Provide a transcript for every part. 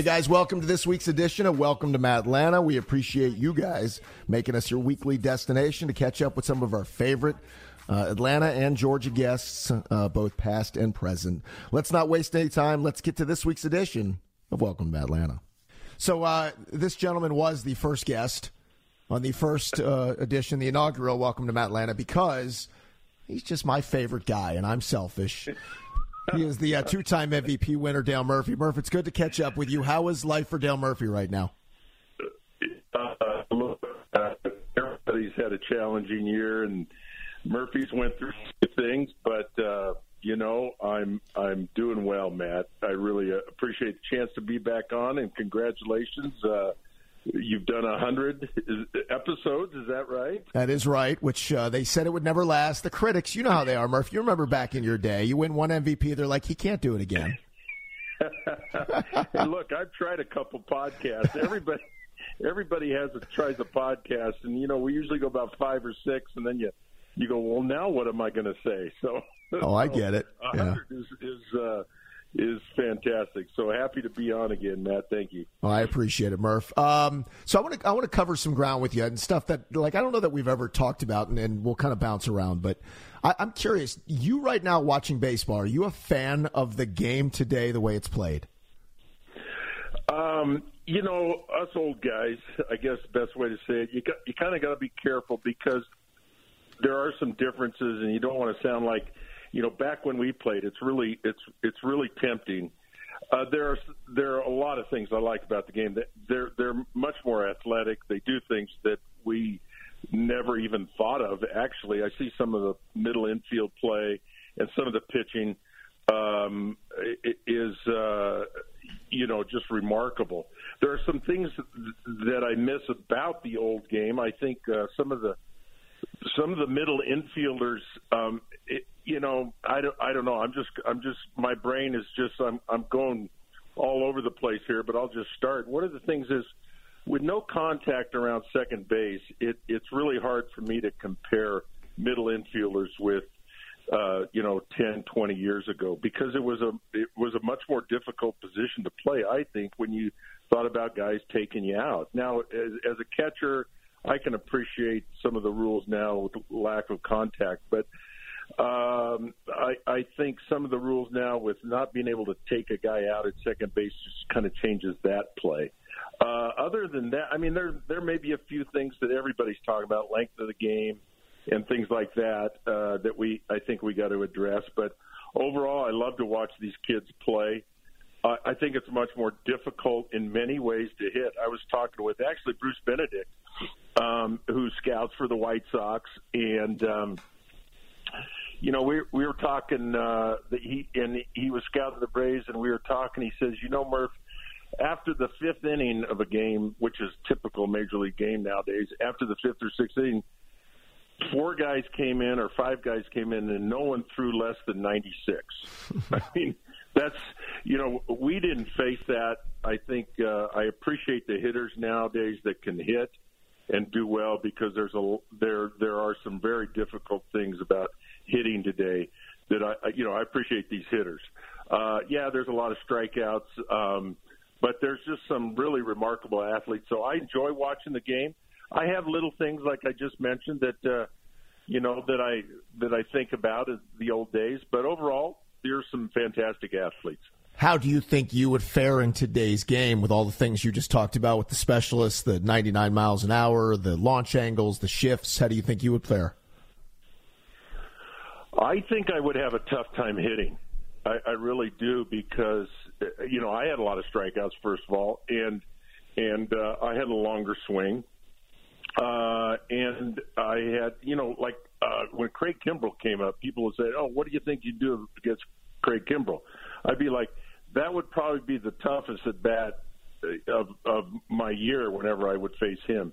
Hey guys, welcome to this week's edition of Welcome to Matlanta. We appreciate you guys making us your weekly destination to catch up with some of our favorite uh, Atlanta and Georgia guests, uh, both past and present. Let's not waste any time. Let's get to this week's edition of Welcome to Atlanta. So, uh, this gentleman was the first guest on the first uh, edition, the inaugural Welcome to Atlanta, because he's just my favorite guy, and I'm selfish. He is the uh, two-time MVP winner, Dale Murphy. Murph, it's good to catch up with you. How is life for Dale Murphy right now? Uh, everybody's had a challenging year, and Murphy's went through things, but uh, you know, I'm I'm doing well, Matt. I really appreciate the chance to be back on, and congratulations. Uh, you've done a hundred episodes, is that right? That is right. Which uh, they said it would never last. The critics, you know how they are, Murph. You remember back in your day, you win one MVP, they're like, he can't do it again. hey, look, I've tried a couple podcasts. Everybody, everybody has a, tries a podcast, and you know, we usually go about five or six, and then you you go, well, now what am I going to say? So, oh, I get it. Yeah. is is, uh, is fantastic. So happy to be on again, Matt. Thank you. Oh, I appreciate it, Murph. Um, so I want to I want to cover some ground with you and stuff that like I don't know that we've ever talked about, and, and we'll kind of bounce around. But I, I'm curious. You right now watching baseball? Are you a fan of the game today, the way it's played? Um, you know, us old guys, I guess the best way to say it, you got, you kind of got to be careful because there are some differences, and you don't want to sound like, you know, back when we played, it's really it's it's really tempting. Uh, there are there are a lot of things I like about the game. They're they're much more athletic. They do things that we never even thought of. Actually, I see some of the middle infield play and some of the pitching um, is uh, you know just remarkable. There are some things that I miss about the old game. I think uh, some of the some of the middle infielders, um, you know, I don't, I don't know. I'm just, I'm just, my brain is just, I'm, I'm going all over the place here. But I'll just start. One of the things is, with no contact around second base, it, it's really hard for me to compare middle infielders with, uh, you know, 10, 20 years ago because it was a, it was a much more difficult position to play. I think when you thought about guys taking you out. Now, as, as a catcher I can appreciate some of the rules now with lack of contact, but um, I, I think some of the rules now with not being able to take a guy out at second base just kind of changes that play. Uh, other than that, I mean, there there may be a few things that everybody's talking about, length of the game, and things like that uh, that we I think we got to address. But overall, I love to watch these kids play. Uh, I think it's much more difficult in many ways to hit. I was talking with actually Bruce Benedict um, who scouts for the White Sox, and um, you know we we were talking uh, that he and he was scouting the Braves, and we were talking. He says, you know, Murph, after the fifth inning of a game, which is typical major league game nowadays, after the fifth or sixth inning, four guys came in or five guys came in, and no one threw less than ninety six. I mean that's you know we didn't face that. I think uh, I appreciate the hitters nowadays that can hit and do well because there's a there there are some very difficult things about hitting today that I you know I appreciate these hitters. Uh, yeah, there's a lot of strikeouts, um, but there's just some really remarkable athletes. So I enjoy watching the game. I have little things like I just mentioned that uh, you know that I that I think about in the old days, but overall, there's some fantastic athletes. How do you think you would fare in today's game with all the things you just talked about with the specialists, the 99 miles an hour, the launch angles, the shifts? How do you think you would fare? I think I would have a tough time hitting. I, I really do because you know I had a lot of strikeouts first of all, and and uh, I had a longer swing. Uh, and I had, you know, like uh, when Craig Kimbrel came up, people would say, "Oh, what do you think you do against Craig Kimbrel?" I'd be like, "That would probably be the toughest at bat of of my year whenever I would face him."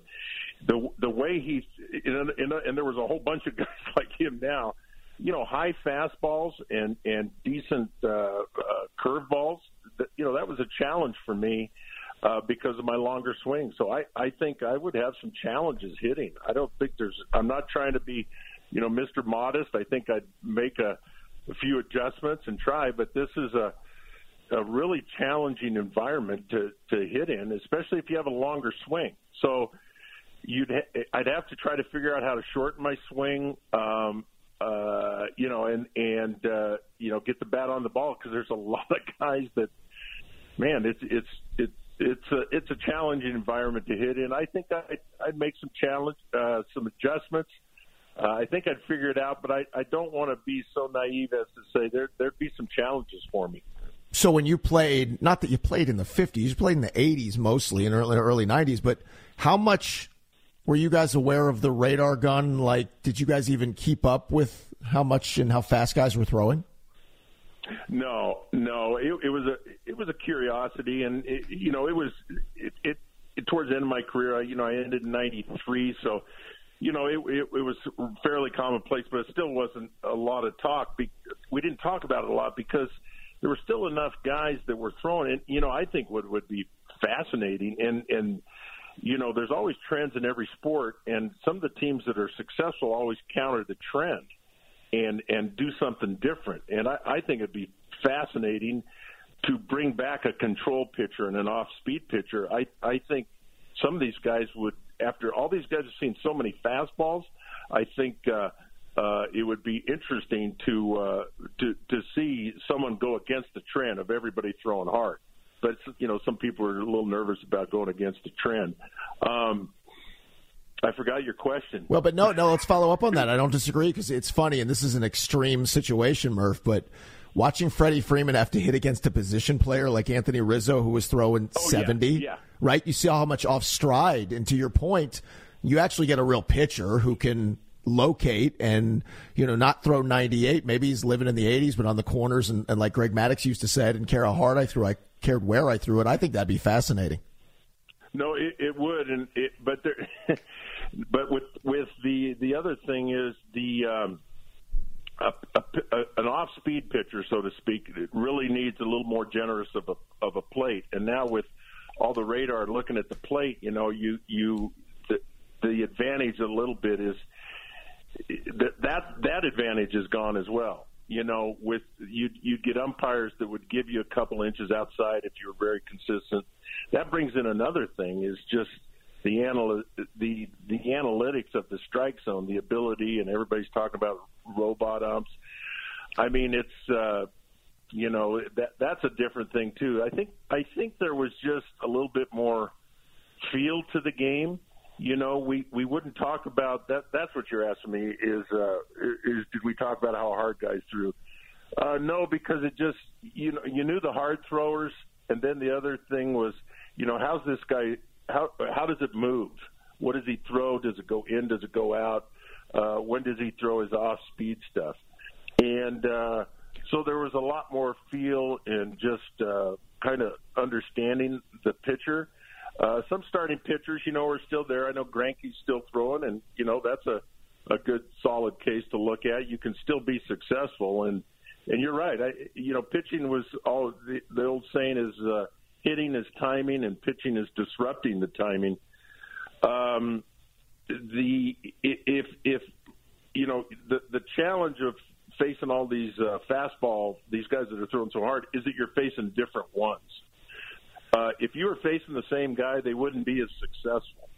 The the way he and, and, and there was a whole bunch of guys like him now, you know, high fastballs and and decent uh, uh, curveballs. You know, that was a challenge for me uh, because of my longer swing. So I, I think I would have some challenges hitting. I don't think there's. I'm not trying to be, you know, Mr. Modest. I think I'd make a, a few adjustments and try. But this is a a really challenging environment to to hit in, especially if you have a longer swing. So you'd ha- I'd have to try to figure out how to shorten my swing. Um, uh, you know, and and uh, you know, get the bat on the ball because there's a lot of guys that, man, it's it's it's it's a it's a challenging environment to hit in. I think I'd, I'd make some challenge, uh, some adjustments. Uh, I think I'd figure it out, but I, I don't want to be so naive as to say there there'd be some challenges for me. So when you played, not that you played in the '50s, you played in the '80s mostly, in early early '90s. But how much were you guys aware of the radar gun? Like, did you guys even keep up with how much and how fast guys were throwing? No, no. It, it was a it was a curiosity, and it, you know, it was it, it, it towards the end of my career. I, you know, I ended in '93, so you know, it, it, it was fairly commonplace, but it still wasn't a lot of talk. Be, we didn't talk about it a lot because there were still enough guys that were throwing it. You know, I think what would be fascinating, and and you know, there's always trends in every sport, and some of the teams that are successful always counter the trend and and do something different. And I, I think it'd be fascinating to bring back a control pitcher and an off-speed pitcher. I I think some of these guys would, after all these guys have seen so many fastballs, I think. uh uh, it would be interesting to uh, to to see someone go against the trend of everybody throwing hard. But you know, some people are a little nervous about going against the trend. Um, I forgot your question. Well, but no, no. Let's follow up on that. I don't disagree because it's funny, and this is an extreme situation, Murph. But watching Freddie Freeman have to hit against a position player like Anthony Rizzo, who was throwing oh, seventy, yeah, yeah. right? You see how much off stride. And to your point, you actually get a real pitcher who can locate and you know not throw 98 maybe he's living in the 80s but on the corners and, and like greg maddux used to say i didn't care how hard i threw i cared where i threw it i think that'd be fascinating no it, it would and it but there but with with the the other thing is the um, a, a, a, an off-speed pitcher, so to speak, it really needs a little more generous of a of a plate. And now with all the radar looking at the plate, you know, you you the, the advantage a little bit is that that that advantage is gone as well. You know, with you you'd get umpires that would give you a couple inches outside if you were very consistent. That brings in another thing is just the anal the the analytics of the strike zone, the ability, and everybody's talking about robot umps. I mean, it's uh, you know that that's a different thing too. I think I think there was just a little bit more feel to the game. You know, we we wouldn't talk about that. That's what you're asking me is uh, is did we talk about how hard guys threw? Uh, no, because it just you know you knew the hard throwers, and then the other thing was you know how's this guy how how does it move? What does he throw? Does it go in? Does it go out? Uh, when does he throw his off speed stuff? And uh, so there was a lot more feel and just uh, kind of understanding the pitcher. Uh, some starting pitchers, you know, are still there. I know Greinke's still throwing, and you know that's a a good solid case to look at. You can still be successful, and and you're right. I, you know, pitching was all the, the old saying is uh, hitting is timing and pitching is disrupting the timing. Um, the if if you know the the challenge of facing all these uh, fastball these guys that are throwing so hard is that you're facing different ones. Uh, if you were facing the same guy, they wouldn't be as successful.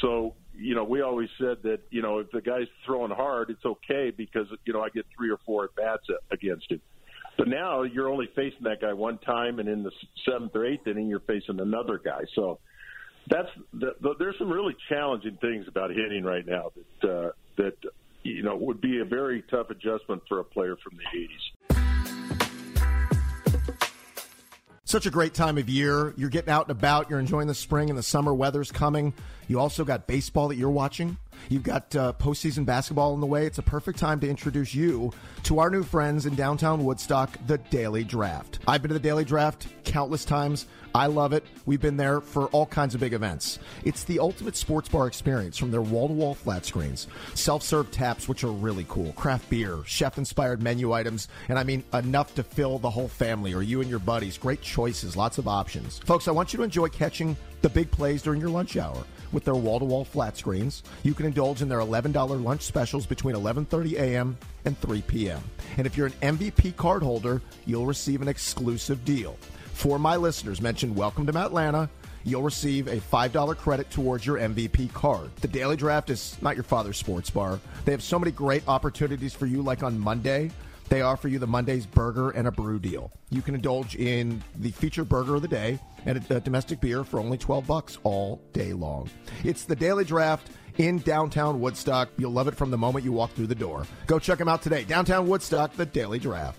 So you know, we always said that you know if the guy's throwing hard, it's okay because you know I get three or four at bats against him. But now you're only facing that guy one time, and in the seventh or eighth inning, you're facing another guy. So that's the, the, there's some really challenging things about hitting right now that uh, that you know would be a very tough adjustment for a player from the 80s. Such a great time of year. You're getting out and about. You're enjoying the spring and the summer weather's coming. You also got baseball that you're watching. You've got uh, postseason basketball in the way. It's a perfect time to introduce you to our new friends in downtown Woodstock, the Daily Draft. I've been to the Daily Draft countless times. I love it. We've been there for all kinds of big events. It's the ultimate sports bar experience from their wall to wall flat screens, self serve taps, which are really cool, craft beer, chef inspired menu items, and I mean enough to fill the whole family or you and your buddies. Great choices, lots of options. Folks, I want you to enjoy catching the big plays during your lunch hour with their wall-to-wall flat screens. You can indulge in their $11 lunch specials between 11:30 a.m. and 3 p.m. And if you're an MVP card holder, you'll receive an exclusive deal. For my listeners, mention Welcome to Atlanta. You'll receive a $5 credit towards your MVP card. The Daily Draft is not your father's sports bar. They have so many great opportunities for you, like on Monday. They offer you the Monday's burger and a brew deal. You can indulge in the feature burger of the day and a, a domestic beer for only 12 bucks all day long. It's the Daily Draft in downtown Woodstock. You'll love it from the moment you walk through the door. Go check them out today. Downtown Woodstock, the Daily Draft.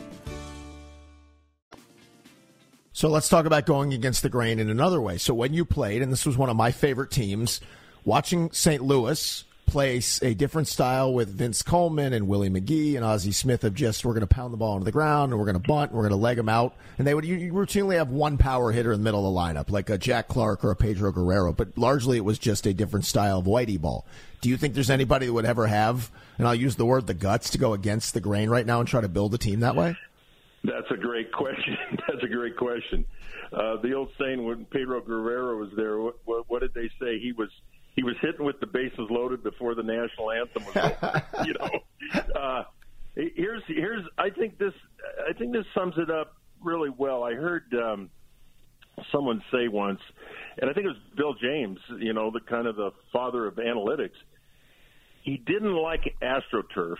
So let's talk about going against the grain in another way. So when you played, and this was one of my favorite teams, watching St. Louis play a different style with Vince Coleman and Willie McGee and Ozzie Smith of just we're going to pound the ball into the ground and we're going to bunt and we're going to leg them out. And they would you, routinely have one power hitter in the middle of the lineup, like a Jack Clark or a Pedro Guerrero, but largely it was just a different style of whitey ball. Do you think there's anybody that would ever have, and I'll use the word the guts to go against the grain right now and try to build a team that way? That's a great question. That's a great question. Uh, the old saying when Pedro Guerrero was there, what, what, did they say? He was he was hitting with the bases loaded before the national anthem was over. you know, uh, here's here's I think this I think this sums it up really well. I heard um, someone say once, and I think it was Bill James. You know, the kind of the father of analytics. He didn't like AstroTurf,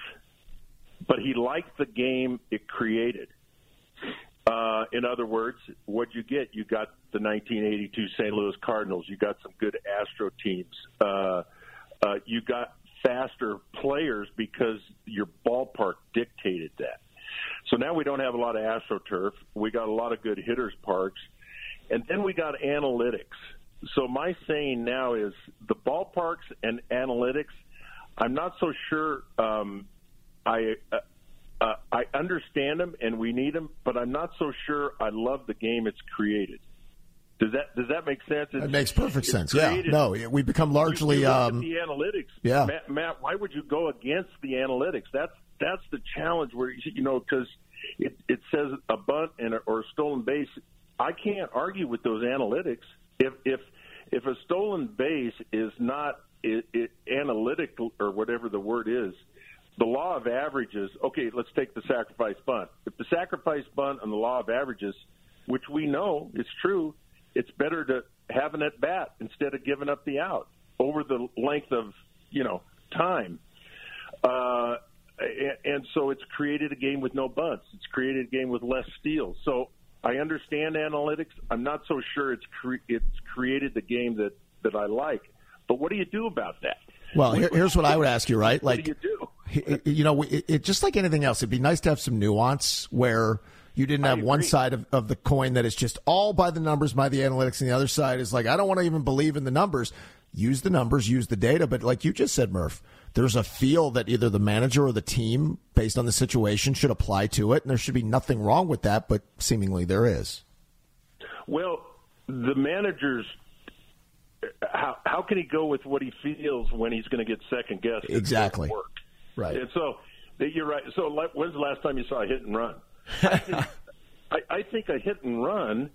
but he liked the game it created. Uh, in other words, what you get, you got the 1982 St. Louis Cardinals. You got some good Astro teams. Uh, uh, you got faster players because your ballpark dictated that. So now we don't have a lot of AstroTurf. We got a lot of good hitters parks, and then we got analytics. So my saying now is the ballparks and analytics. I'm not so sure. Um, I uh, I understand them and we need them, but I'm not so sure I love the game it's created. Does that does that make sense? It's, it makes perfect sense. Created, yeah, no, we become largely um, the analytics. Yeah, Matt, Matt, why would you go against the analytics? That's that's the challenge where you know because it it says a bunt and a, or a stolen base. I can't argue with those analytics. If if if a stolen base is not it, it, analytical or whatever the word is, the law of averages, okay, let's take the sacrifice bunt. If the sacrifice bunt and the law of averages, which we know is true, it's better to have an at bat instead of giving up the out over the length of, you know, time. Uh, and, so it's created a game with no bunts. It's created a game with less steals. So I understand analytics. I'm not so sure it's cre- it's created the game that that I like. But what do you do about that? Well, here, here's what I would ask you, right? Like, you, you know, it, it, just like anything else, it'd be nice to have some nuance where you didn't have one side of, of the coin that is just all by the numbers, by the analytics, and the other side is like, I don't want to even believe in the numbers. Use the numbers, use the data. But like you just said, Murph, there's a feel that either the manager or the team, based on the situation, should apply to it. And there should be nothing wrong with that, but seemingly there is. Well, the managers how how can he go with what he feels when he's going to get second guessed? Exactly. Work? Right. And so you're right. So when's the last time you saw a hit and run? I think, I, I think a hit and run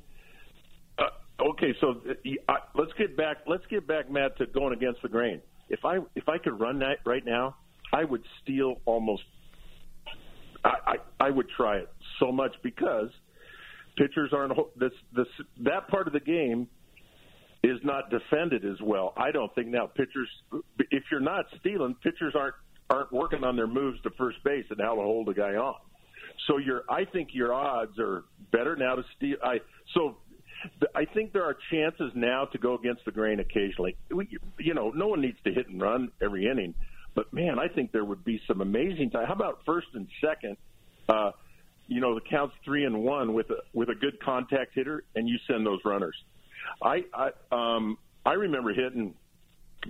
Uh, okay, so uh, let's get back. Let's get back, Matt, to going against the grain. If I if I could run that right now, I would steal almost. I I, I would try it so much because pitchers aren't this this that part of the game is not defended as well. I don't think now pitchers. If you're not stealing, pitchers aren't aren't working on their moves to first base and how to hold a guy on. So your I think your odds are better now to steal. I so I think there are chances now to go against the grain occasionally. We, you know, no one needs to hit and run every inning, but man, I think there would be some amazing time. How about first and second? Uh, you know, the counts three and one with a with a good contact hitter, and you send those runners. I I um I remember hitting.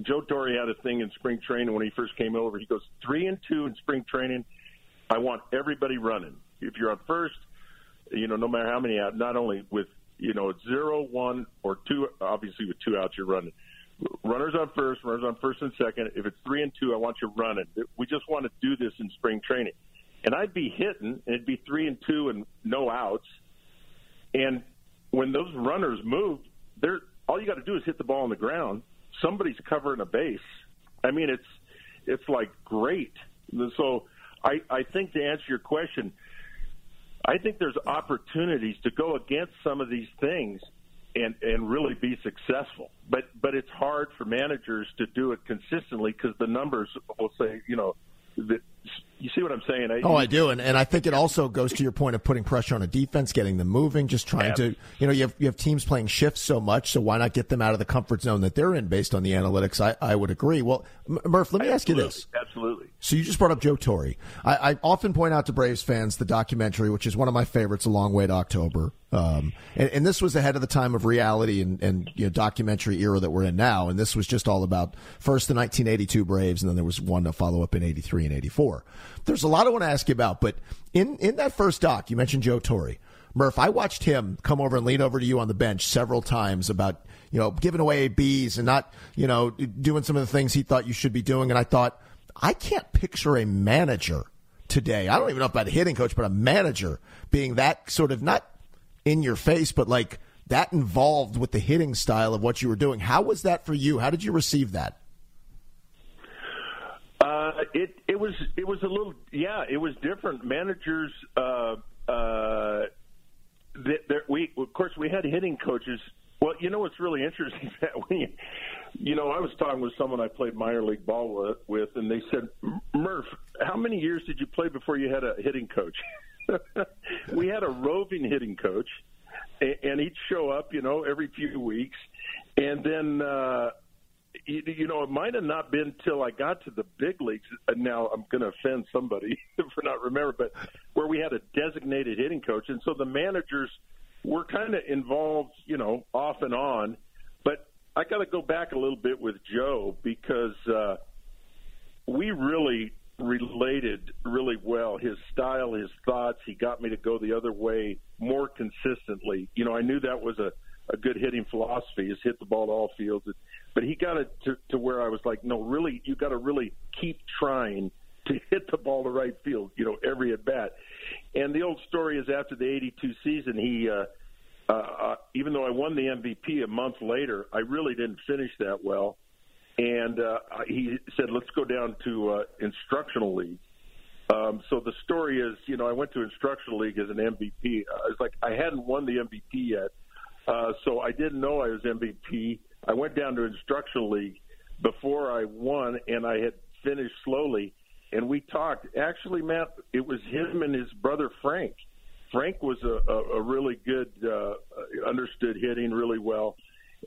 Joe Torre had a thing in spring training when he first came over. He goes three and two in spring training. I want everybody running. If you're on first, you know, no matter how many out, not only with you know, zero, one, or two. Obviously, with two outs, you're running. Runners on first, runners on first and second. If it's three and two, I want you running. We just want to do this in spring training. And I'd be hitting, and it'd be three and two and no outs. And when those runners move, they're all you got to do is hit the ball on the ground. Somebody's covering a base. I mean, it's it's like great. So I I think to answer your question, I think there's opportunities to go against some of these things and and really be successful. But but it's hard for managers to do it consistently because the numbers will say, you know, that you see what I'm saying? I, oh, I do, and and I think it also goes to your point of putting pressure on a defense, getting them moving, just trying to, you know, you have you have teams playing shifts so much, so why not get them out of the comfort zone that they're in based on the analytics? I, I would agree. Well, Murph, let me ask you this. Absolutely. So you just brought up Joe Torre. I, I often point out to Braves fans the documentary, which is one of my favorites, A Long Way to October. Um, and, and, this was ahead of the time of reality and, and you know, documentary era that we're in now. And this was just all about first the 1982 Braves, and then there was one to follow up in 83 and 84. There's a lot I want to ask you about, but in, in that first doc, you mentioned Joe Torre. Murph, I watched him come over and lean over to you on the bench several times about, you know, giving away Bs and not, you know, doing some of the things he thought you should be doing. And I thought, I can't picture a manager today. I don't even know about a hitting coach, but a manager being that sort of not in your face, but like that involved with the hitting style of what you were doing. How was that for you? How did you receive that? Uh, it it was it was a little yeah it was different. Managers uh, uh, that, we of course we had hitting coaches. Well, you know what's really interesting that when you, you know I was talking with someone I played minor league ball with, with and they said Murph, how many years did you play before you had a hitting coach? we had a roving hitting coach, and, and he'd show up, you know, every few weeks, and then. uh you, know, it might have not been till I got to the big leagues. And now I'm going to offend somebody for not remembering, but where we had a designated hitting coach, and so the managers were kind of involved, you know, off and on. But I got to go back a little bit with Joe because uh, we really related really well. His style, his thoughts, he got me to go the other way more consistently. You know, I knew that was a, a good hitting philosophy is hit the ball to all fields. But he got it to, to where I was like, no, really, you got to really keep trying to hit the ball to right field, you know, every at bat. And the old story is after the 82 season, he, uh, uh, uh, even though I won the MVP a month later, I really didn't finish that well and uh, he said, "Let's go down to uh, instructional league." Um, so the story is, you know, I went to instructional league as an MVP. I was like, I hadn't won the MVP yet, uh, so I didn't know I was MVP. I went down to instructional league before I won, and I had finished slowly. And we talked. Actually, Matt, it was him and his brother Frank. Frank was a, a, a really good, uh, understood hitting really well,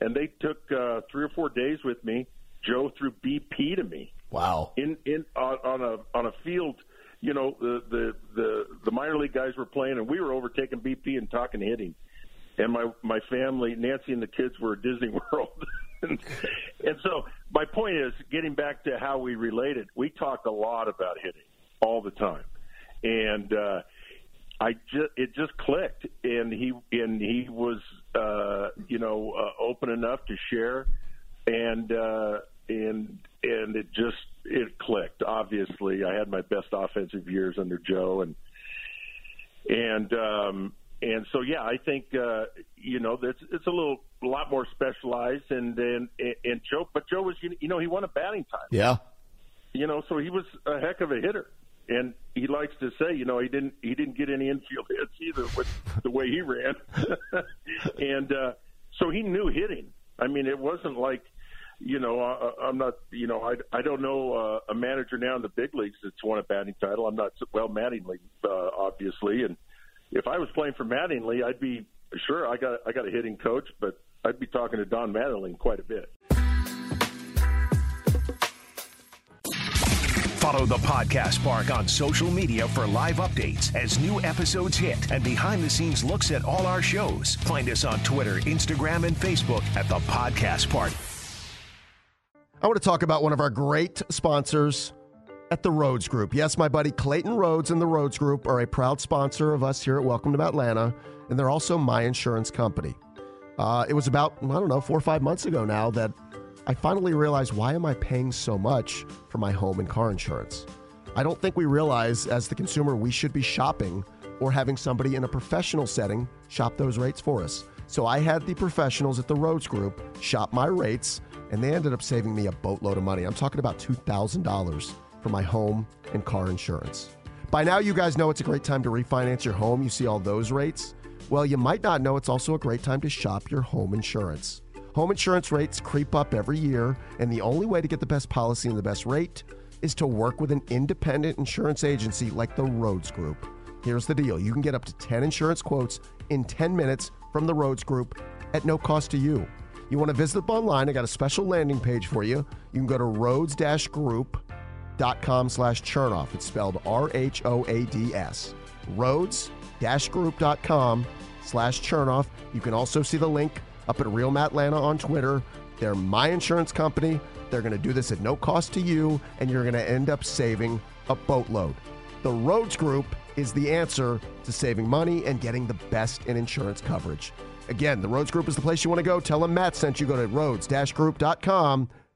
and they took uh, three or four days with me Joe threw BP to me. Wow. In in on, on a on a field, you know, the, the the the minor league guys were playing, and we were overtaking BP and talking hitting. And my my family, Nancy and the kids, were at Disney World. and, and so my point is, getting back to how we related, we talked a lot about hitting all the time, and. uh I just it just clicked, and he and he was uh, you know uh, open enough to share, and uh, and and it just it clicked. Obviously, I had my best offensive years under Joe, and and um, and so yeah, I think uh, you know it's it's a little a lot more specialized, and and and Joe, but Joe was you know he won a batting title. Yeah, you know, so he was a heck of a hitter, and he likes to say, you know, he didn't he didn't get any infield hits either with the way he ran, and uh, so he knew hitting. I mean, it wasn't like you know, I, I'm not, you know, I, I don't know uh, a manager now in the big leagues that's won a batting title. I'm not well Mattingly, uh, obviously, and if I was playing for Mattingly, I'd be sure I got I got a hitting coach, but I'd be talking to Don Mattingly quite a bit. Follow the Podcast Park on social media for live updates as new episodes hit and behind the scenes looks at all our shows. Find us on Twitter, Instagram, and Facebook at the Podcast Park. I want to talk about one of our great sponsors at the Rhodes Group. Yes, my buddy Clayton Rhodes and the Rhodes Group are a proud sponsor of us here at Welcome to Atlanta, and they're also my insurance company. Uh, it was about, I don't know, four or five months ago now that I finally realized why am I paying so much for my home and car insurance? I don't think we realize as the consumer we should be shopping or having somebody in a professional setting shop those rates for us. So I had the professionals at the Rhodes Group shop my rates and they ended up saving me a boatload of money. I'm talking about $2,000 for my home and car insurance. By now, you guys know it's a great time to refinance your home. You see all those rates. Well, you might not know it's also a great time to shop your home insurance. Home insurance rates creep up every year, and the only way to get the best policy and the best rate is to work with an independent insurance agency like the Rhodes Group. Here's the deal you can get up to 10 insurance quotes in 10 minutes from the Rhodes Group at no cost to you. You want to visit them online? I got a special landing page for you. You can go to rhodes-group.com slash chernoff. It's spelled R-H-O-A-D-S. Rhodes-group.com slash chernoff. You can also see the link up at Real Matt Atlanta on Twitter. They're my insurance company. They're going to do this at no cost to you, and you're going to end up saving a boatload. The Rhodes Group is the answer to saving money and getting the best in insurance coverage. Again, the Rhodes Group is the place you want to go. Tell them Matt sent you. Go to rhodes-group.com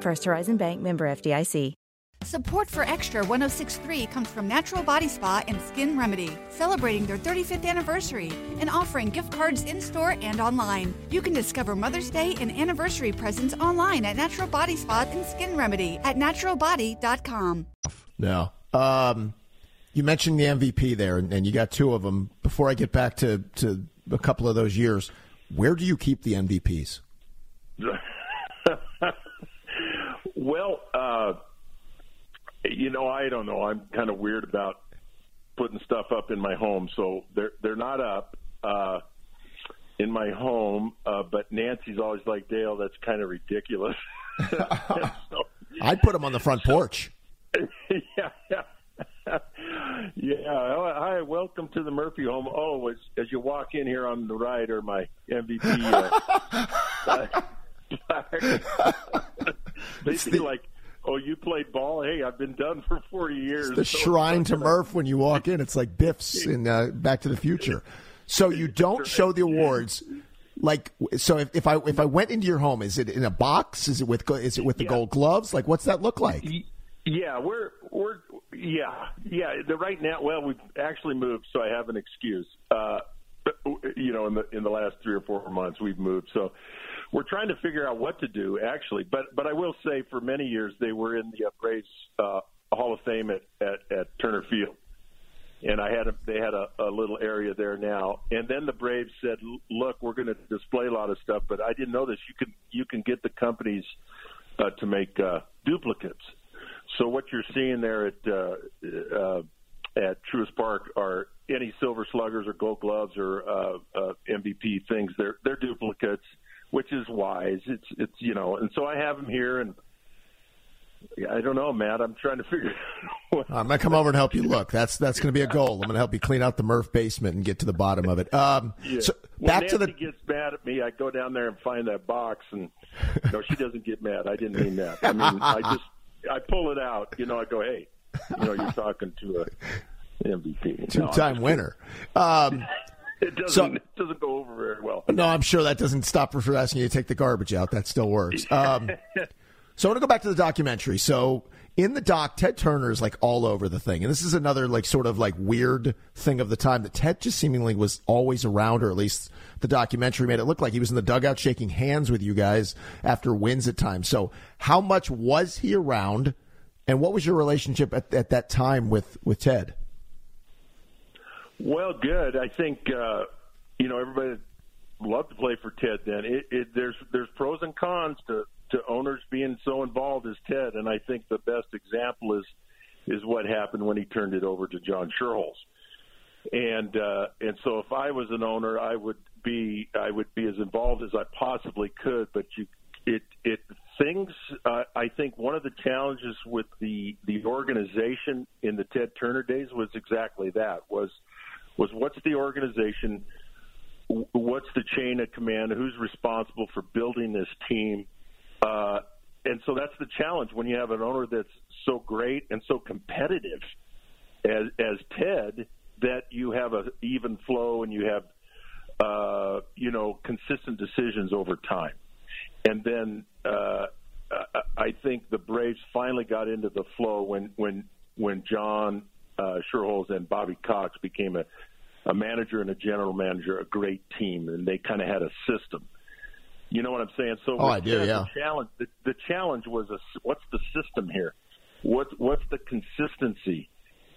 First Horizon Bank member FDIC. Support for Extra 1063 comes from Natural Body Spa and Skin Remedy, celebrating their 35th anniversary and offering gift cards in store and online. You can discover Mother's Day and anniversary presents online at Natural Body Spa and Skin Remedy at naturalbody.com. No. Um, you mentioned the MVP there, and, and you got two of them. Before I get back to, to a couple of those years, where do you keep the MVPs? well, uh, you know, I don't know. I'm kind of weird about putting stuff up in my home, so they're they're not up uh, in my home. Uh, but Nancy's always like, Dale, that's kind of ridiculous. so, I'd put them on the front porch. yeah, yeah. yeah. Hi, welcome to the Murphy home. Oh, as, as you walk in here on the right are my MVP. Uh, they see the, like, oh, you played ball. Hey, I've been done for forty years. The so shrine to Murph when you walk in. It's like Biff's in uh, Back to the Future. So you don't show the awards. Like so, if, if I if I went into your home, is it in a box? Is it with is it with the yeah. gold gloves? Like, what's that look like? Yeah, we're we're yeah yeah. The right now, well, we've actually moved, so I have an excuse. Uh, you know, in the in the last three or four months, we've moved, so we're trying to figure out what to do actually. But but I will say, for many years, they were in the Braves uh, Hall of Fame at, at at Turner Field, and I had a, they had a, a little area there now. And then the Braves said, "Look, we're going to display a lot of stuff, but I didn't know this. You can you can get the companies uh, to make uh, duplicates." So what you're seeing there at uh, uh, at Truist Park are any Silver Sluggers or Gold Gloves or uh, uh, MVP things. They're they're duplicates, which is wise. It's it's you know, and so I have them here, and I don't know, Matt. I'm trying to figure. What, I'm gonna come over and help you look. That's that's gonna be a goal. I'm gonna help you clean out the Murph basement and get to the bottom of it. Um, yeah. So back to the. Gets mad at me, I go down there and find that box, and no, she doesn't get mad. I didn't mean that. I mean, I just I pull it out. You know, I go, hey, you know, you're talking to a MVP, two-time no, winner. Um, it doesn't So- it doesn't go over very well. no, I'm sure that doesn't stop her from asking you to take the garbage out. That still works. Um, so I want to go back to the documentary. So in the doc, Ted Turner is like all over the thing, and this is another like sort of like weird thing of the time that Ted just seemingly was always around, or at least the documentary made it look like he was in the dugout shaking hands with you guys after wins at times. So how much was he around, and what was your relationship at, at that time with with Ted? Well, good. I think uh, you know everybody loved to play for Ted. Then it, it, there's there's pros and cons to to owners being so involved as Ted, and I think the best example is is what happened when he turned it over to John Schuerholz. And uh, and so if I was an owner, I would be I would be as involved as I possibly could. But you it it things uh, I think one of the challenges with the the organization in the Ted Turner days was exactly that was was what's the organization what's the chain of command who's responsible for building this team? Uh, and so that's the challenge when you have an owner that's so great and so competitive as as Ted that you have a even flow and you have uh, you know consistent decisions over time. And then uh, I- I think the Braves finally got into the flow when when when John uh, Schuerholz and Bobby Cox became a, a manager and a general manager, a great team, and they kind of had a system. You know what I'm saying? So Oh, I do, yeah. The challenge, the, the challenge was a, what's the system here? What's what's the consistency?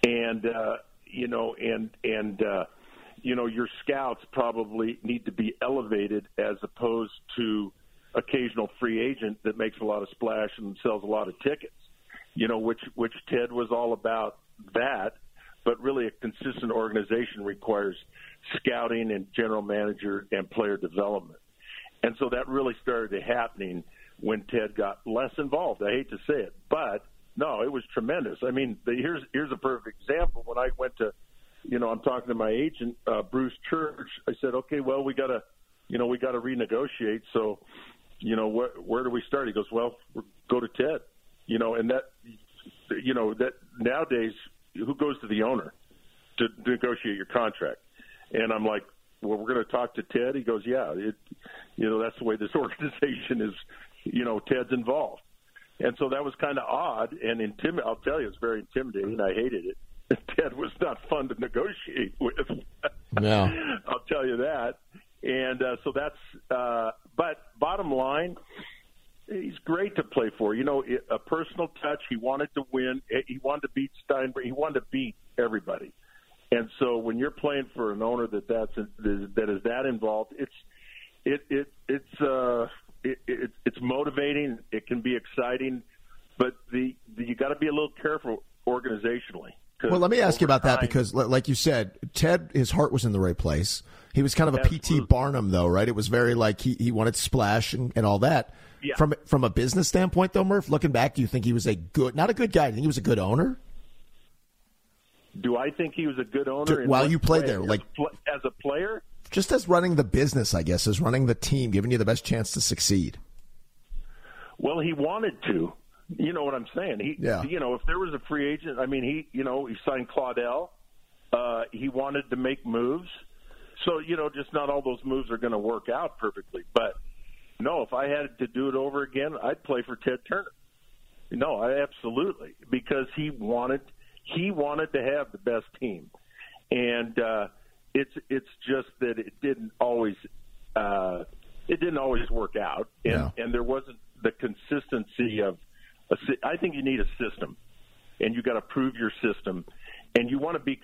And uh, you know, and and uh, you know, your scouts probably need to be elevated as opposed to occasional free agent that makes a lot of splash and sells a lot of tickets. You know, which which Ted was all about that, but really a consistent organization requires scouting and general manager and player development. And so that really started happening when Ted got less involved. I hate to say it, but no, it was tremendous. I mean, the, here's here's a perfect example. When I went to, you know, I'm talking to my agent uh, Bruce Church. I said, okay, well, we got to, you know, we got to renegotiate. So, you know, where where do we start? He goes, well, go to Ted. You know, and that, you know, that nowadays, who goes to the owner to negotiate your contract? And I'm like, well, we're going to talk to Ted. He goes, yeah, it, you know, that's the way this organization is. You know, Ted's involved, and so that was kind of odd and intimidating. I'll tell you, it's very intimidating. I hated it. Ted was not fun to negotiate with. Yeah. I'll tell you that. And uh, so that's. Uh, but bottom line, he's great to play for. You know, a personal touch. He wanted to win. He wanted to beat Steinberg. He wanted to beat everybody. And so when you're playing for an owner that that's that is that involved, it's it it it's uh it, it it's motivating. It can be exciting, but the, the you got to be a little careful organizationally. Well, let me ask you about that because, like you said, Ted, his heart was in the right place. He was kind of a PT Barnum, though, right? It was very like he, he wanted splash and, and all that. Yeah. From from a business standpoint, though, Murph, looking back, do you think he was a good, not a good guy? Do you think he was a good owner? do I think he was a good owner? Do- while you played way? there, like- as a player, Just as running the business, I guess, as running the team, giving you the best chance to succeed. Well, he wanted to. You know what I'm saying? He, Yeah. You know, if there was a free agent, I mean, he, you know, he signed Claudell. Uh, he wanted to make moves. So you know, just not all those moves are going to work out perfectly. But no, if I had to do it over again, I'd play for Ted Turner. No, I absolutely because he wanted he wanted to have the best team, and uh, it's it's just that it didn't always uh, it didn't always work out, and Yeah. and there wasn't the consistency of a, I think you need a system, and you got to prove your system, and you want to be.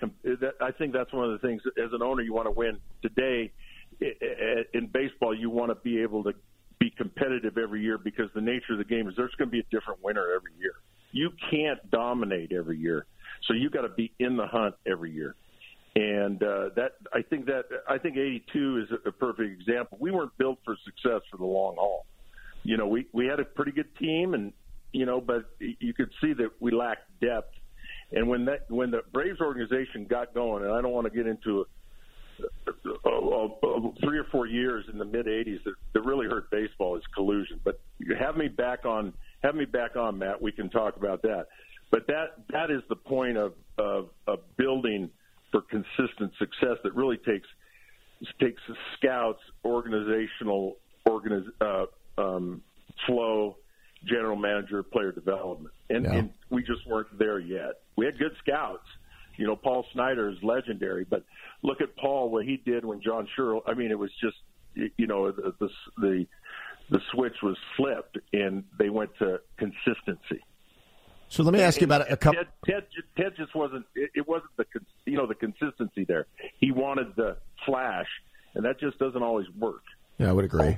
I think that's one of the things as an owner you want to win today. In baseball, you want to be able to be competitive every year because the nature of the game is there's going to be a different winner every year. You can't dominate every year, so you got to be in the hunt every year. And uh, that I think that I think 82 is a perfect example. We weren't built for success for the long haul. You know, we we had a pretty good team, and you know, but you could see that we lacked depth. And when that when the Braves organization got going, and I don't want to get into uh, uh, uh, three or four years in the mid '80s that, that really hurt baseball is collusion. But have me back on, have me back on, Matt. We can talk about that. But that that is the point of of, of building for consistent success that really takes takes scouts, organizational organiz, uh, um, flow, general manager, player development, and, yeah. and we just weren't there yet. We had good scouts. You know, Paul Snyder is legendary, but look at Paul what he did when John Schuerholz. I mean, it was just you know the the the, the switch was flipped, and they went to consistency. So let me ask you about a couple. Ted, Ted, Ted just wasn't. It, it wasn't the you know the consistency there. He wanted the flash, and that just doesn't always work. Yeah, I would agree.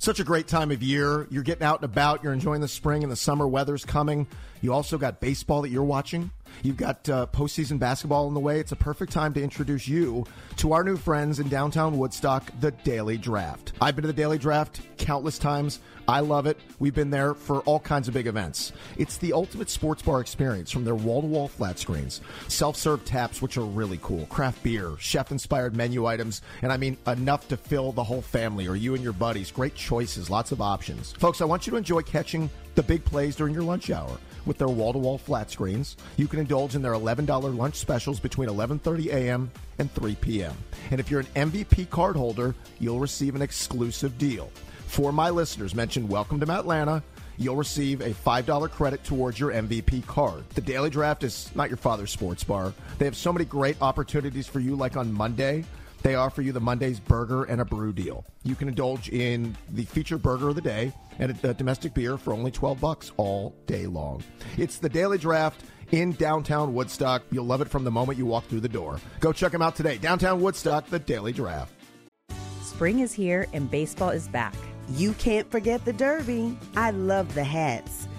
Such a great time of year. You're getting out and about. You're enjoying the spring and the summer weather's coming. You also got baseball that you're watching. You've got uh, postseason basketball in the way. It's a perfect time to introduce you to our new friends in downtown Woodstock, the Daily Draft. I've been to the Daily Draft countless times. I love it. We've been there for all kinds of big events. It's the ultimate sports bar experience from their wall to wall flat screens, self serve taps, which are really cool, craft beer, chef inspired menu items, and I mean enough to fill the whole family or you and your buddies. Great choices, lots of options. Folks, I want you to enjoy catching the big plays during your lunch hour with their wall-to-wall flat screens. You can indulge in their $11 lunch specials between 11:30 a.m. and 3 p.m. And if you're an MVP card holder, you'll receive an exclusive deal. For my listeners, mention Welcome to Atlanta. You'll receive a $5 credit towards your MVP card. The Daily Draft is not your father's sports bar. They have so many great opportunities for you, like on Monday. They offer you the Monday's burger and a brew deal. You can indulge in the featured burger of the day and a, a domestic beer for only 12 bucks all day long. It's the Daily Draft in downtown Woodstock. You'll love it from the moment you walk through the door. Go check them out today. Downtown Woodstock, the Daily Draft. Spring is here and baseball is back. You can't forget the Derby. I love the hats.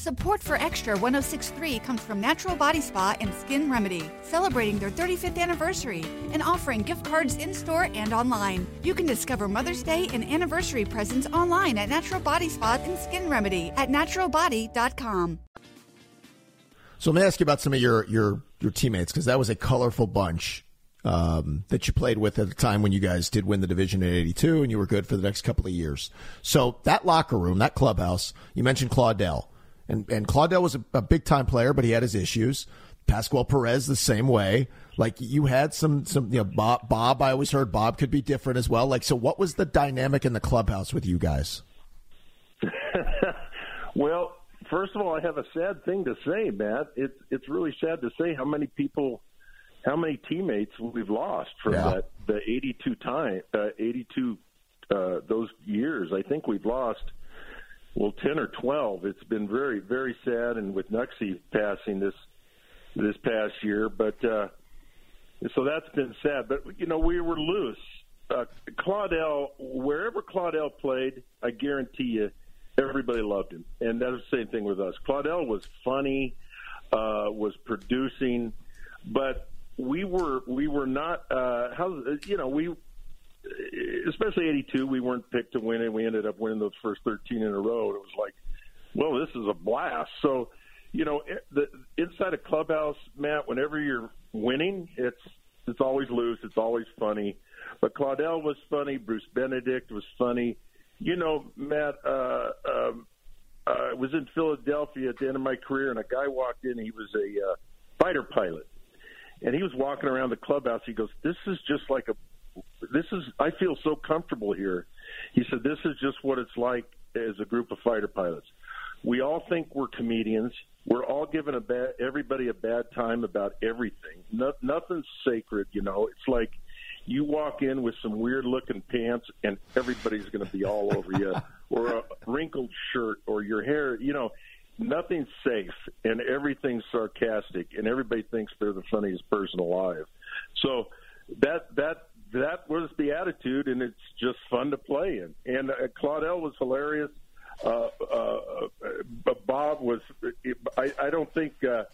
Support for Extra 1063 comes from Natural Body Spa and Skin Remedy, celebrating their 35th anniversary and offering gift cards in store and online. You can discover Mother's Day and anniversary presents online at Natural Body Spa and Skin Remedy at naturalbody.com. So let me ask you about some of your your your teammates because that was a colorful bunch um, that you played with at the time when you guys did win the division in '82, and you were good for the next couple of years. So that locker room, that clubhouse, you mentioned Claudell. And and Claudell was a, a big time player, but he had his issues. Pascual Perez the same way. Like you had some some you know Bob Bob I always heard Bob could be different as well. Like so what was the dynamic in the clubhouse with you guys? well, first of all, I have a sad thing to say, Matt. It's it's really sad to say how many people how many teammates we've lost from yeah. that the 82 time uh, 82 uh, those years. I think we've lost well, ten or twelve. It's been very, very sad, and with Knucksie passing this this past year, but uh, so that's been sad. But you know, we were loose. Uh, Claudell, wherever Claudell played, I guarantee you, everybody loved him, and that's the same thing with us. Claudell was funny, uh, was producing, but we were we were not. Uh, how you know we especially 82, we weren't picked to win and We ended up winning those first 13 in a row. It was like, well, this is a blast. So, you know, the inside a clubhouse, Matt, whenever you're winning, it's it's always loose. It's always funny. But Claudell was funny. Bruce Benedict was funny. You know, Matt, uh, um, uh, I was in Philadelphia at the end of my career, and a guy walked in. He was a uh, fighter pilot, and he was walking around the clubhouse. He goes, "This is just like a this is I feel so comfortable here. He said this is just what it's like as a group of fighter pilots. We all think we're comedians. We're all giving a bad everybody a bad time about everything. No, nothing's sacred, you know. It's like you walk in with some weird looking pants and everybody's going to be all over you or a wrinkled shirt or your hair, you know, nothing's safe and everything's sarcastic and everybody thinks they're the funniest person alive. So that that that was the attitude, and it's just fun to play in. And uh, Claudell was hilarious. Uh, uh, Bob was. I, I don't think uh,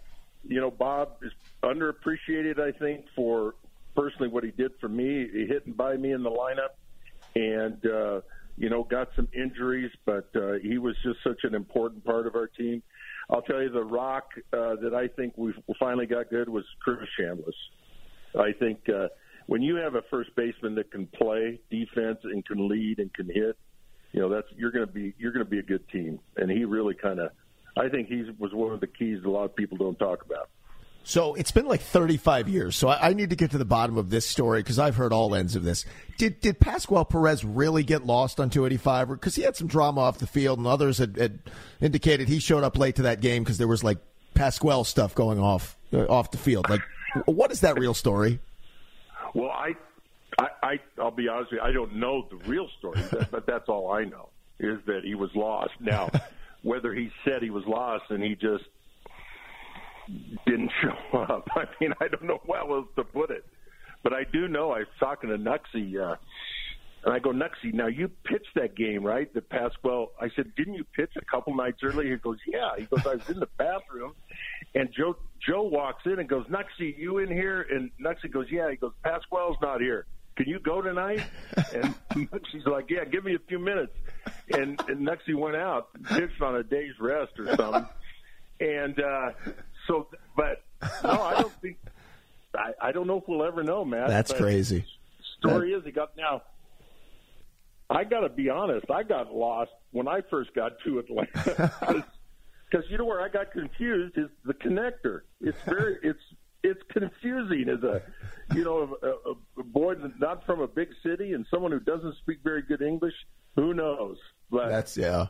you know Bob is underappreciated. I think for personally what he did for me, hitting by me in the lineup, and uh, you know got some injuries, but uh, he was just such an important part of our team. I'll tell you, the rock uh, that I think we finally got good was Chris Chambliss. I think uh, when you have a first baseman that can play defense and can lead and can hit, you know that's you're going to be you're going to be a good team. And he really kind of, I think he was one of the keys a lot of people don't talk about. So it's been like 35 years. So I, I need to get to the bottom of this story because I've heard all ends of this. Did did Pascual Perez really get lost on 285? Because he had some drama off the field, and others had, had indicated he showed up late to that game because there was like Pascual stuff going off uh, off the field. Like, what is that real story? Well, I, I, I I'll be honest with you. I don't know the real story, but that's all I know is that he was lost. Now, whether he said he was lost and he just didn't show up, I mean, I don't know how else to put it. But I do know I was talking to Knucksie, uh, and I go, Knucksie, now you pitched that game, right? The Pascual. I said, didn't you pitch a couple nights earlier? He goes, yeah. He goes, I was in the bathroom, and Joe Joe walks in and goes, Knucksie, you in here? And Knucksie goes, yeah. He goes, Pascual's not here. Can you go tonight? And Knucksie's like, yeah, give me a few minutes. And, and Knucksie went out, pitched on a day's rest or something. And uh, so, but no, I don't think. I, I don't know if we'll ever know, Matt. That's crazy. Story that... is, he got now. I got to be honest. I got lost when I first got to Atlanta because you know where I got confused is the connector. It's very it's it's confusing as a you know a, a boy not from a big city and someone who doesn't speak very good English. Who knows? But that's yeah.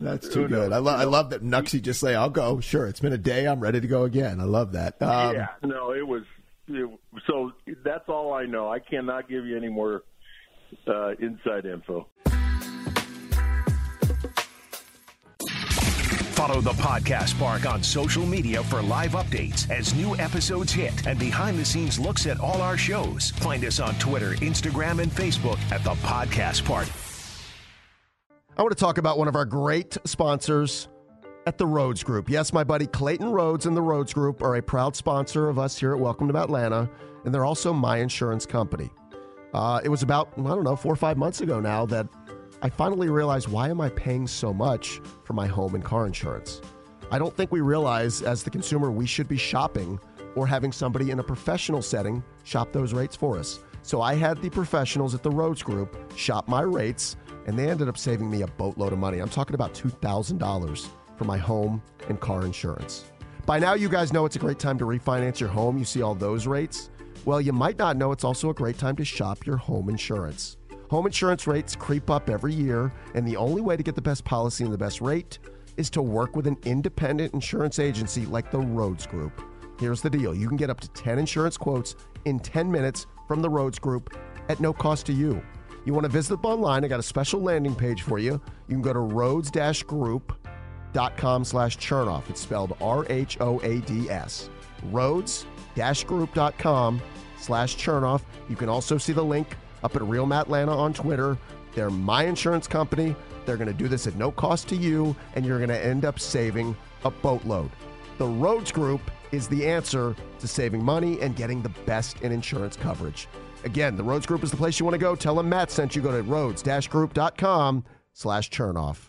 That's too good. I, lo- I love that Knucksie just say, "I'll go." Sure, it's been a day. I'm ready to go again. I love that. Um, yeah, no, it was. It, so that's all I know. I cannot give you any more uh, inside info. Follow the Podcast Park on social media for live updates as new episodes hit and behind the scenes looks at all our shows. Find us on Twitter, Instagram, and Facebook at the Podcast Park. I want to talk about one of our great sponsors at the Rhodes Group. Yes, my buddy Clayton Rhodes and the Rhodes Group are a proud sponsor of us here at Welcome to Atlanta, and they're also my insurance company. Uh, it was about, I don't know, four or five months ago now that I finally realized why am I paying so much for my home and car insurance? I don't think we realize as the consumer we should be shopping or having somebody in a professional setting shop those rates for us. So I had the professionals at the Rhodes Group shop my rates, and they ended up saving me a boatload of money. I'm talking about $2,000 for my home and car insurance. By now, you guys know it's a great time to refinance your home. You see all those rates. Well, you might not know it's also a great time to shop your home insurance. Home insurance rates creep up every year, and the only way to get the best policy and the best rate is to work with an independent insurance agency like the Rhodes Group. Here's the deal you can get up to 10 insurance quotes in 10 minutes from the Rhodes Group at no cost to you. You want to visit them online? I got a special landing page for you. You can go to rhodes-group.com slash chernoff. It's spelled R-H-O-A-D-S. Rhodes-group.com slash chernoff. You can also see the link up at Real Matt Lana on Twitter. They're my insurance company. They're going to do this at no cost to you, and you're going to end up saving a boatload. The Rhodes Group is the answer to saving money and getting the best in insurance coverage. Again, the Rhodes Group is the place you want to go. Tell them Matt sent you. Go to rhodes-group.com slash chernoff.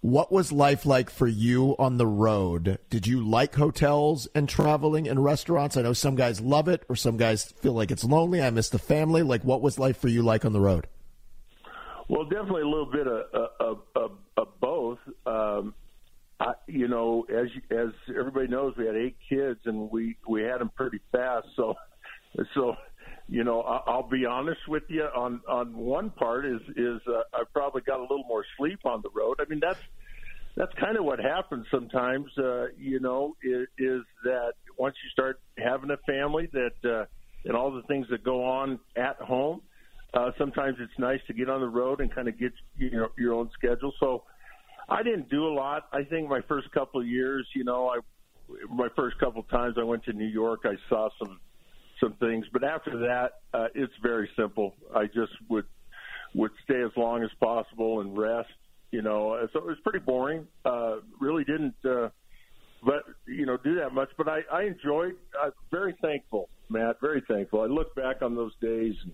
What was life like for you on the road? Did you like hotels and traveling and restaurants? I know some guys love it, or some guys feel like it's lonely. I miss the family. Like, what was life for you like on the road? Well, definitely a little bit of, of, of, of both. Um, I, you know, as as everybody knows, we had eight kids, and we we had them pretty fast. So, so you know, I'll be honest with you on on one part is is uh, I probably got a little more sleep on the road. I mean, that's that's kind of what happens sometimes. Uh, you know, is, is that once you start having a family, that uh, and all the things that go on at home, uh, sometimes it's nice to get on the road and kind of get you know your own schedule. So I didn't do a lot. I think my first couple of years, you know, I my first couple of times I went to New York, I saw some some things. But after that, uh, it's very simple. I just would would stay as long as possible and rest. You know, so it was pretty boring. Uh, really didn't, uh, but you know, do that much. But I, I enjoyed. I'm very thankful, Matt. Very thankful. I look back on those days. and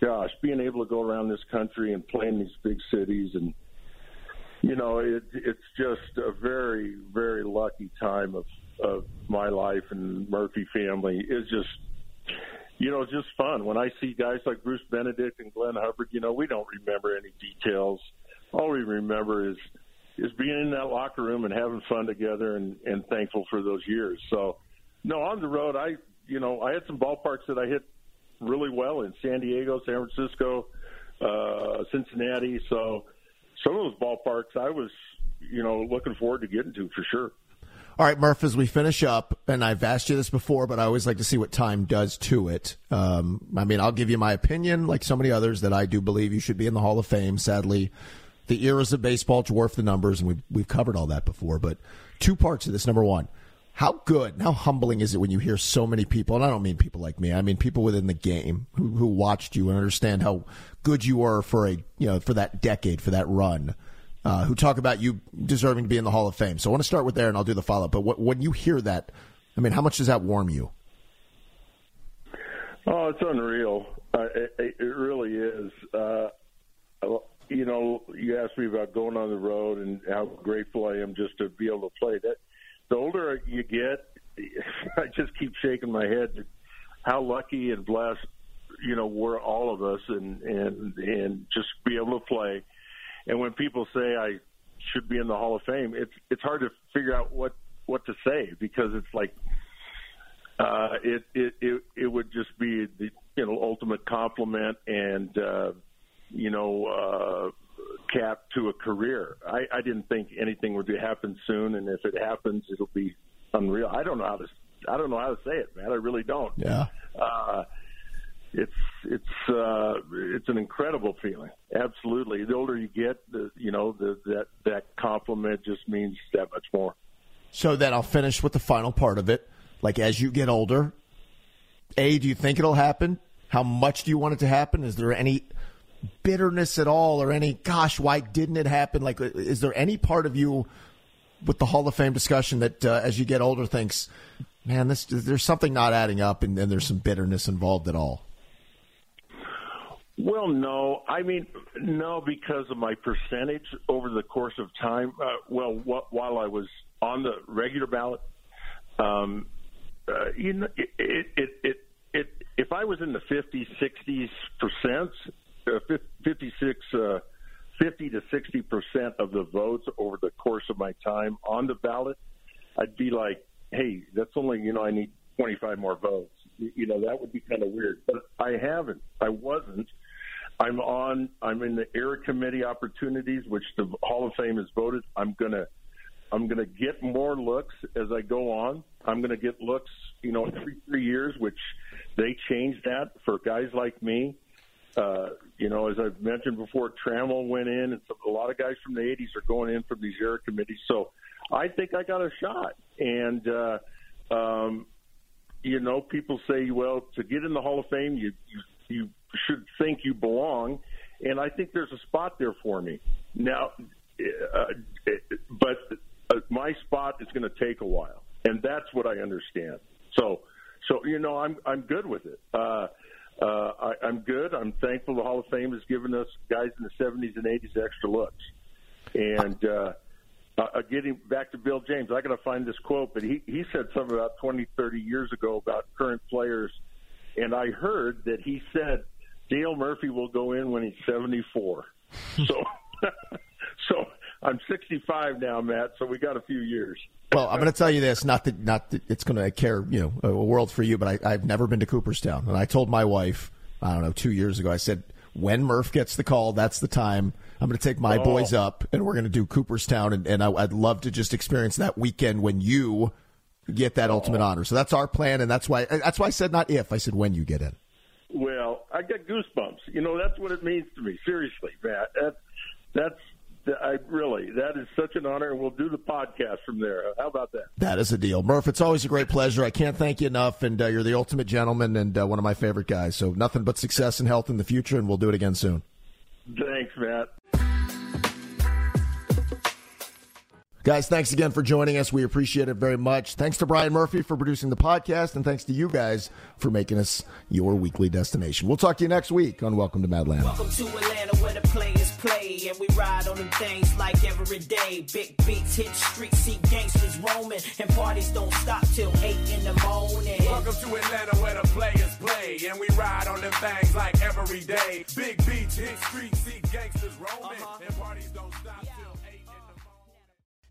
Gosh, being able to go around this country and play in these big cities and you know, it, it's just a very, very lucky time of of my life and Murphy family. Is just you know, just fun. When I see guys like Bruce Benedict and Glenn Hubbard, you know, we don't remember any details. All we remember is is being in that locker room and having fun together and, and thankful for those years. So, no, on the road, I you know I had some ballparks that I hit really well in San Diego, San Francisco, uh, Cincinnati. So, some of those ballparks I was you know looking forward to getting to for sure. All right, Murph, as we finish up, and I've asked you this before, but I always like to see what time does to it. Um, I mean, I'll give you my opinion, like so many others, that I do believe you should be in the Hall of Fame. Sadly, the eras of baseball dwarf the numbers, and we've, we've covered all that before. But two parts of this. Number one, how good how humbling is it when you hear so many people, and I don't mean people like me, I mean people within the game who, who watched you and understand how good you were for a, you know, for that decade, for that run uh, who talk about you deserving to be in the Hall of Fame. So I want to start with there, and I'll do the follow up. But what, when you hear that, I mean, how much does that warm you? Oh, it's unreal. Uh, it, it, really is. Uh, you know, you asked me about going on the road and how grateful I am just to be able to play. That the older you get, I just keep shaking my head. How lucky and blessed, you know, we're all of us, and and and just be able to play and when people say I should be in the Hall of Fame, it's it's hard to figure out what what to say because it's like uh, it, it it it would just be the you know ultimate compliment and uh, you know uh, cap to a career. I, I didn't think anything would happen soon, and if it happens, it'll be unreal. I don't know how to I don't know how to say it, man. I really don't. Yeah. Uh, it's it's uh, it's an incredible feeling. Absolutely. The older you get, the you know the, that that compliment just means that much more. So then I'll finish with the final part of it. Like as you get older, a do you think it'll happen? How much do you want it to happen? Is there any bitterness at all, or any gosh, why didn't it happen? Like, is there any part of you with the Hall of Fame discussion that uh, as you get older thinks, man, this there's something not adding up, and, then there's some bitterness involved at all? Well, no. I mean, no, because of my percentage over the course of time. Uh, well, wh- while I was on the regular ballot, um, uh, you know, it, it, it, it, it, if I was in the 50, 60 percent, uh, 56, uh, 50 to 60 percent of the votes over the course of my time on the ballot, I'd be like, hey, that's only, you know, I need 25 more votes. You know, that would be kind of weird. But I haven't. I wasn't. I'm on. I'm in the era committee opportunities, which the Hall of Fame has voted. I'm gonna. I'm to get more looks as I go on. I'm to get looks, you know, every three years, which they changed that for guys like me. Uh, you know, as I've mentioned before, Trammell went in, and a lot of guys from the 80s are going in from these era committees. So I think I got a shot. And, uh, um, you know, people say, well, to get in the Hall of Fame, you, you, you should think you belong, and I think there's a spot there for me. Now, uh, but uh, my spot is going to take a while, and that's what I understand. So, so you know, I'm I'm good with it. Uh, uh, I, I'm good. I'm thankful the Hall of Fame has given us guys in the 70s and 80s extra looks. And uh, uh, getting back to Bill James, I got to find this quote, but he he said something about 20, 30 years ago about current players, and I heard that he said Dale Murphy will go in when he's 74. so, so I'm 65 now, Matt. So we got a few years. Well, I'm going to tell you this. Not that, not that it's going to care, you know, a world for you, but I, I've never been to Cooperstown, and I told my wife, I don't know, two years ago, I said, when Murph gets the call, that's the time. I'm going to take my oh. boys up, and we're going to do Cooperstown, and, and I, would love to just experience that weekend when you get that oh. ultimate honor. So that's our plan, and that's why that's why I said not if. I said when you get in. Well, I get goosebumps. You know, that's what it means to me. Seriously, Matt. That's that's I really, that is such an honor, and we'll do the podcast from there. How about that? That is a deal, Murph. It's always a great pleasure. I can't thank you enough, and uh, you're the ultimate gentleman and uh, one of my favorite guys. So nothing but success and health in the future, and we'll do it again soon. Thanks, Matt. Guys, thanks again for joining us. We appreciate it very much. Thanks to Brian Murphy for producing the podcast, and thanks to you guys for making us your weekly destination. We'll talk to you next week on Welcome to Madland. Welcome to Atlanta, where the players play, and we ride on them things like every day. Big beats hit streets, see gangsters roaming, and parties don't stop till 8 in the morning. Welcome to Atlanta, where the players play, and we ride on them things like every day. Big beats hit streets, see gangsters roaming, uh-huh. and parties don't stop till